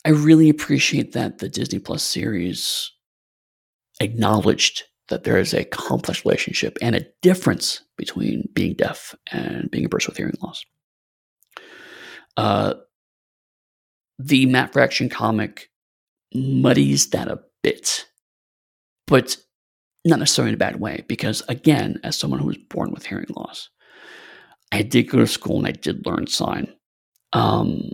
I really appreciate that the Disney Plus series acknowledged that there is a complex relationship and a difference between being deaf and being a person with hearing loss. Uh, the Matt Fraction comic muddies that a bit, but not necessarily in a bad way. Because again, as someone who was born with hearing loss, I did go to school and I did learn sign. Um,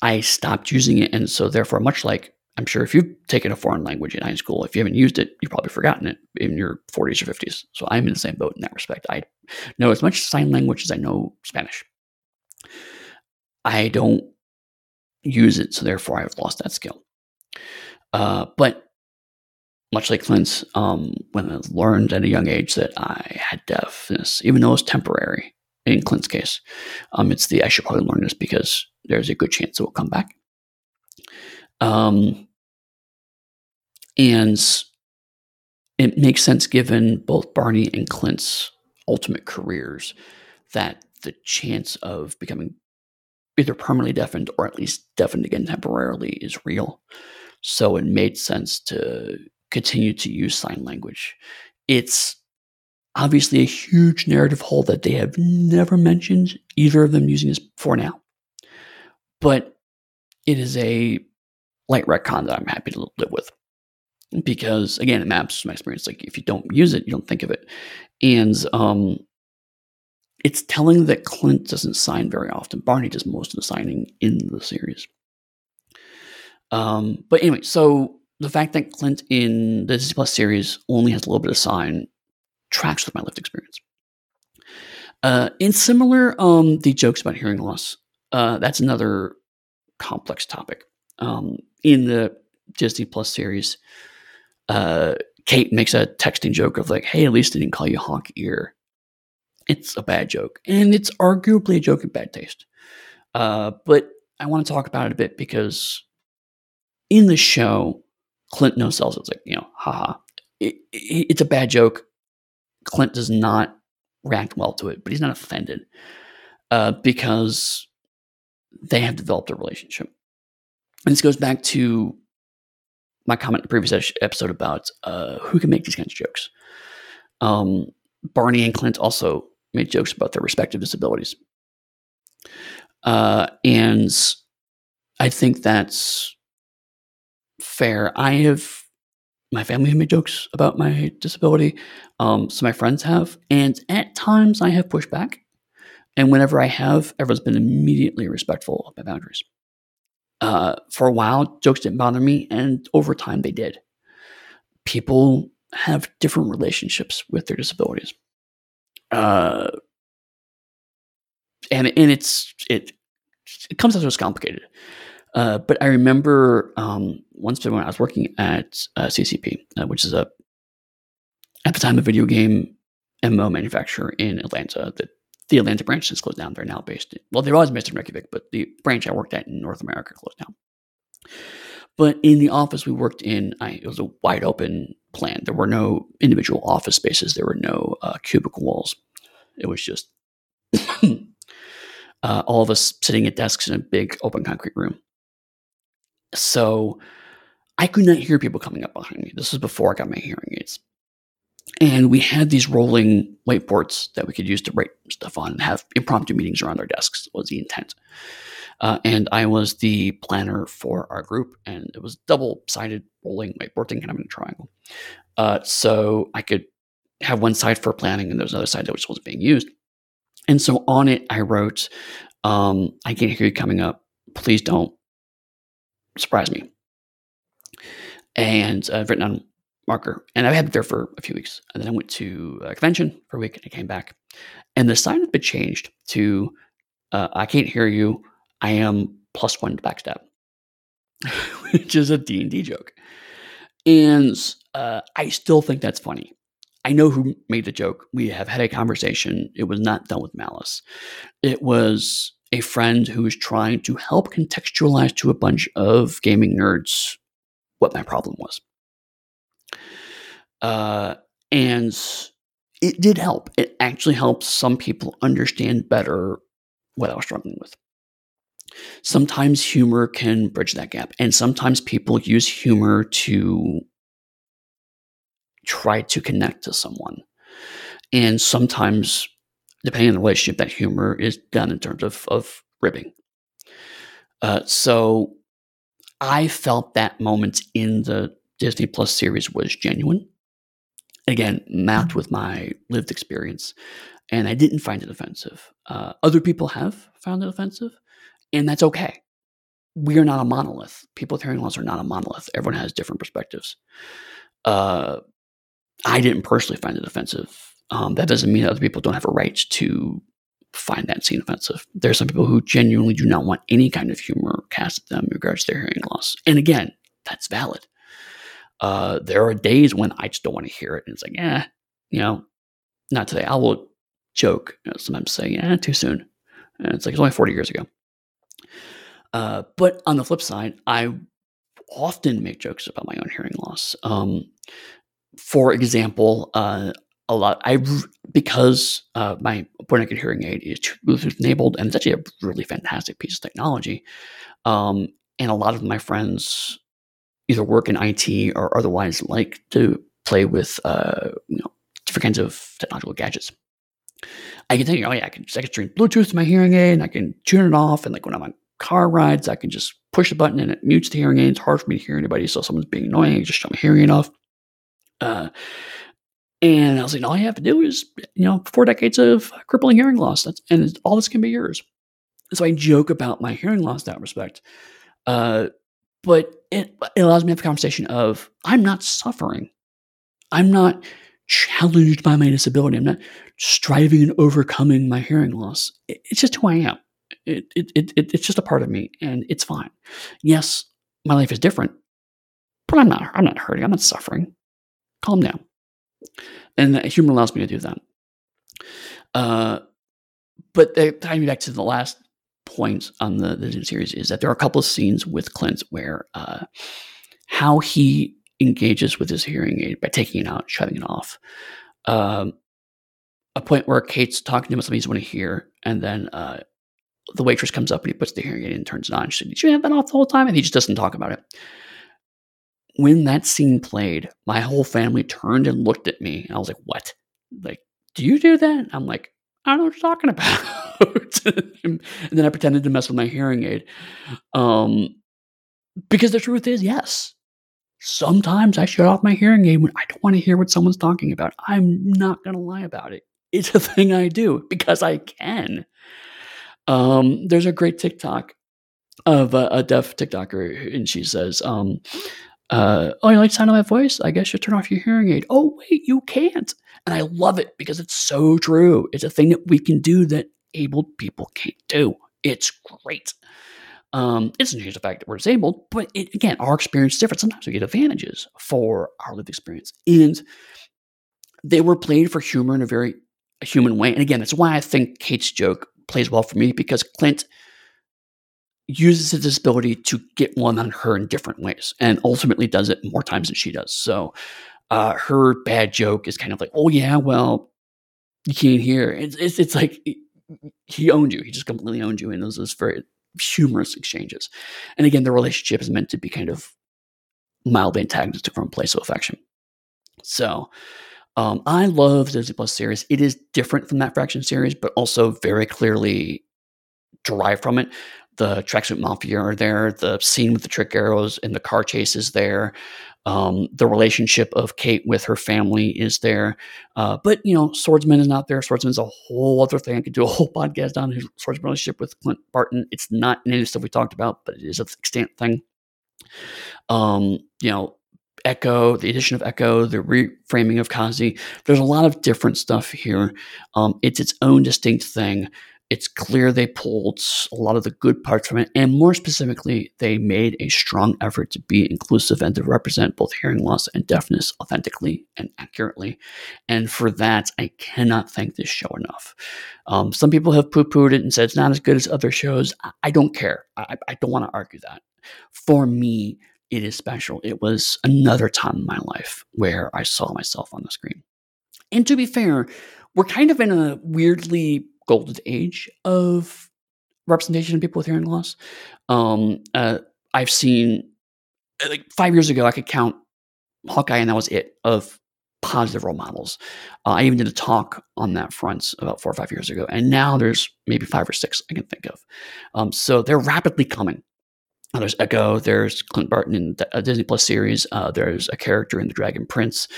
I stopped using it, and so therefore, much like I'm sure if you've taken a foreign language in high school, if you haven't used it, you've probably forgotten it in your 40s or 50s. So I'm in the same boat in that respect. I know as much sign language as I know Spanish. I don't use it, so therefore I've lost that skill. Uh, but much like Clint's, um, when I learned at a young age that I had deafness, even though it was temporary in Clint's case, um, it's the I should probably learn this because there's a good chance it will come back. Um, and it makes sense given both Barney and Clint's ultimate careers that the chance of becoming either permanently deafened or at least deafened again temporarily is real. So it made sense to continue to use sign language. It's obviously a huge narrative hole that they have never mentioned either of them using this for now. But it is a light retcon that I'm happy to live with. Because again, it maps my experience. Like if you don't use it, you don't think of it. And um, it's telling that Clint doesn't sign very often. Barney does most of the signing in the series. Um, but anyway, so the fact that Clint in the Disney Plus series only has a little bit of sign tracks with my lived experience. Uh, in similar, um, the jokes about hearing loss. Uh, that's another complex topic. Um, in the Disney Plus series, uh, Kate makes a texting joke of like, "Hey, at least I didn't call you honk ear." It's a bad joke, and it's arguably a joke in bad taste. Uh, but I want to talk about it a bit because in the show, Clint no sells it. It's like, you know, haha. It, it, it's a bad joke. Clint does not react well to it, but he's not offended uh, because they have developed a relationship. And this goes back to my comment in the previous episode about uh, who can make these kinds of jokes. Um, Barney and Clint also made jokes about their respective disabilities. Uh, and I think that's fair. I have my family have made jokes about my disability. Um, of my friends have, and at times I have pushed back. And whenever I have, everyone's been immediately respectful of my boundaries. Uh, for a while, jokes didn't bother me, and over time, they did. People have different relationships with their disabilities, uh, and and it's it it comes out as complicated. Uh, but I remember um, once when I was working at uh, CCP, uh, which is a at the time a video game MMO manufacturer in Atlanta. That the Atlanta branch has closed down. They're now based in, well, they're always based in Reykjavik, but the branch I worked at in North America closed down. But in the office we worked in, I, it was a wide open plan. There were no individual office spaces. There were no uh, cubicle walls. It was just uh, all of us sitting at desks in a big open concrete room. So I could not hear people coming up behind me. This was before I got my hearing aids. And we had these rolling whiteboards that we could use to write stuff on and have impromptu meetings around our desks, was the intent. Uh, and I was the planner for our group, and it was double sided rolling whiteboard thing, kind of in a triangle. Uh, so I could have one side for planning, and there was another side that was being used. And so on it, I wrote, um, I can't hear you coming up. Please don't surprise me. And I've written on marker, and I had it there for a few weeks. And then I went to a convention for a week, and I came back, and the sign had been changed to uh, "I can't hear you. I am plus one to backstab," which is a D and D joke. And uh, I still think that's funny. I know who made the joke. We have had a conversation. It was not done with malice. It was a friend who was trying to help contextualize to a bunch of gaming nerds what my problem was. Uh, and it did help. It actually helped some people understand better what I was struggling with. Sometimes humor can bridge that gap, and sometimes people use humor to try to connect to someone. And sometimes, depending on the relationship, that humor is done in terms of, of ribbing. Uh, so I felt that moment in the Disney Plus series was genuine. Again, mapped with my lived experience. And I didn't find it offensive. Uh, other people have found it offensive, and that's okay. We are not a monolith. People with hearing loss are not a monolith. Everyone has different perspectives. Uh, I didn't personally find it offensive. Um, that doesn't mean that other people don't have a right to find that scene offensive. There are some people who genuinely do not want any kind of humor cast at them in regards to their hearing loss. And again, that's valid. Uh, there are days when I just don't want to hear it. And it's like, eh, you know, not today. I will joke, you know, sometimes say, yeah, too soon. And it's like, it's only 40 years ago. Uh, but on the flip side, I often make jokes about my own hearing loss. Um, for example, uh, a lot. I because uh, my Phonak hearing aid is Bluetooth enabled, and it's actually a really fantastic piece of technology. Um, and a lot of my friends either work in IT or otherwise like to play with uh, you know different kinds of technological gadgets. I can you, oh yeah, I can, I can stream Bluetooth to my hearing aid, and I can tune it off, and like when I'm on car rides, I can just push the button and it mutes the hearing aid. It's hard for me to hear anybody, so someone's being annoying, I just shut my hearing aid off. Uh, and I was like, all you have to do is, you know, four decades of crippling hearing loss. That's, and all this can be yours. So I joke about my hearing loss in that respect. Uh, but it, it allows me to have a conversation of, I'm not suffering. I'm not challenged by my disability. I'm not striving and overcoming my hearing loss. It's just who I am. It, it, it, it's just a part of me, and it's fine. Yes, my life is different, but I'm not. I'm not hurting. I'm not suffering. Calm down. And humor allows me to do that. Uh, but uh, tying me back to the last point on the, the series is that there are a couple of scenes with Clint where uh, how he engages with his hearing aid by taking it out, shutting it off. Um, a point where Kate's talking to him about something he doesn't want to hear, and then uh, the waitress comes up and he puts the hearing aid in and turns it on. She said, Did you have that off the whole time? And he just doesn't talk about it. When that scene played, my whole family turned and looked at me. And I was like, What? Like, do you do that? I'm like, I don't know what you're talking about. and then I pretended to mess with my hearing aid. Um, because the truth is, yes, sometimes I shut off my hearing aid when I don't want to hear what someone's talking about. I'm not going to lie about it. It's a thing I do because I can. Um, there's a great TikTok of a, a, deaf TikToker, and she says, um, uh, "Oh, you like the sound of my voice? I guess you turn off your hearing aid." Oh, wait, you can't. And I love it because it's so true. It's a thing that we can do that able people can't do. It's great. Um, it doesn't change the fact that we're disabled, but it, again, our experience is different. Sometimes we get advantages for our lived experience, and they were played for humor in a very human way. And again, that's why I think Kate's joke plays well for me because Clint uses his disability to get one on her in different ways, and ultimately does it more times than she does. So, uh, her bad joke is kind of like, "Oh yeah, well, you can't hear." It's it's, it's like he owned you. He just completely owned you, and those those very humorous exchanges. And again, the relationship is meant to be kind of mildly antagonistic from a place of affection. So um, I love the Disney Plus series. It is different from that Fraction series, but also very clearly derived from it. The tracksuit mafia are there. The scene with the trick arrows and the car chase is there. Um, the relationship of Kate with her family is there. Uh, but, you know, Swordsman is not there. Swordsman's a whole other thing. I could do a whole podcast on his Swordsman relationship with Clint Barton. It's not any of the stuff we talked about, but it is a extant thing. Um, you know, Echo, the addition of Echo, the reframing of Kazi. There's a lot of different stuff here. Um, it's its own distinct thing it's clear they pulled a lot of the good parts from it. And more specifically, they made a strong effort to be inclusive and to represent both hearing loss and deafness authentically and accurately. And for that, I cannot thank this show enough. Um, some people have poo pooed it and said it's not as good as other shows. I, I don't care. I, I don't want to argue that. For me, it is special. It was another time in my life where I saw myself on the screen. And to be fair, we're kind of in a weirdly golden age of representation of people with hearing loss. Um, uh, I've seen uh, like five years ago, I could count Hawkeye, and that was it of positive role models. Uh, I even did a talk on that front about four or five years ago, and now there's maybe five or six I can think of. Um, so they're rapidly coming. Uh, there's Echo. There's Clint Barton in the Disney Plus series. Uh, there's a character in The Dragon Prince.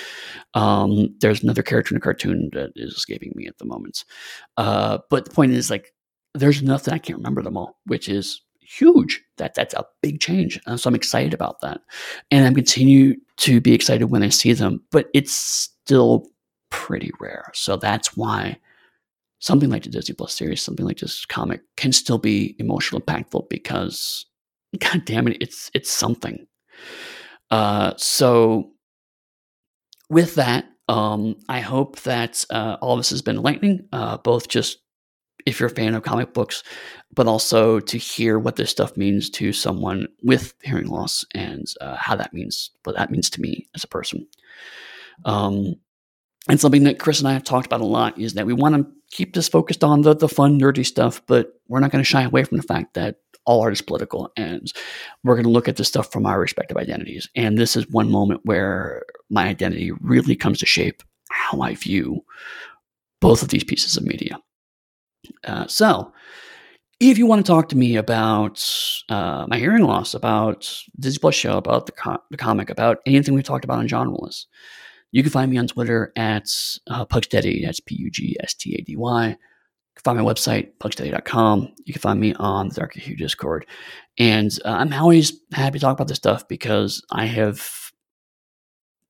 Um, there's another character in a cartoon that is escaping me at the moment. Uh, but the point is, like, there's nothing I can't remember them all, which is huge. That that's a big change. Uh, so I'm excited about that, and I'm continue to be excited when I see them. But it's still pretty rare. So that's why something like the Disney Plus series, something like this comic, can still be emotional, impactful because God damn it, it's it's something. Uh, so with that, um, I hope that uh, all of this has been enlightening, uh, both just if you're a fan of comic books, but also to hear what this stuff means to someone with hearing loss and uh, how that means what that means to me as a person. Um, and something that Chris and I have talked about a lot is that we want to keep this focused on the the fun, nerdy stuff, but we're not going to shy away from the fact that all art is political, and we're going to look at this stuff from our respective identities. And this is one moment where my identity really comes to shape how I view both of these pieces of media. Uh, so, if you want to talk to me about uh, my hearing loss, about Disney Plus show, about the, the comic, about anything we've talked about on Genreless, you can find me on Twitter at uh, Pugsteady. That's P U G S T A D Y find my website, pugsteady.com. You can find me on the Darker Hue Discord. And uh, I'm always happy to talk about this stuff because I have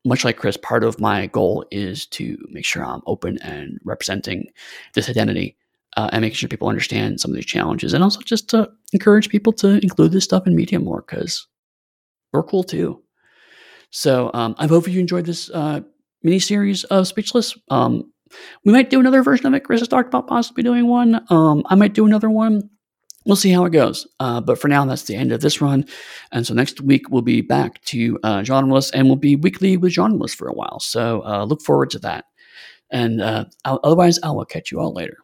much like Chris, part of my goal is to make sure I'm open and representing this identity uh, and making sure people understand some of these challenges, and also just to encourage people to include this stuff in media more because we're cool too. So um, I hope you enjoyed this uh, mini series of Speechless. Um, we might do another version of it. Chris has talked about possibly doing one. Um, I might do another one. We'll see how it goes. Uh, but for now, that's the end of this run. And so next week, we'll be back to uh, Genreless and we'll be weekly with Genreless for a while. So uh, look forward to that. And uh, otherwise, I will catch you all later.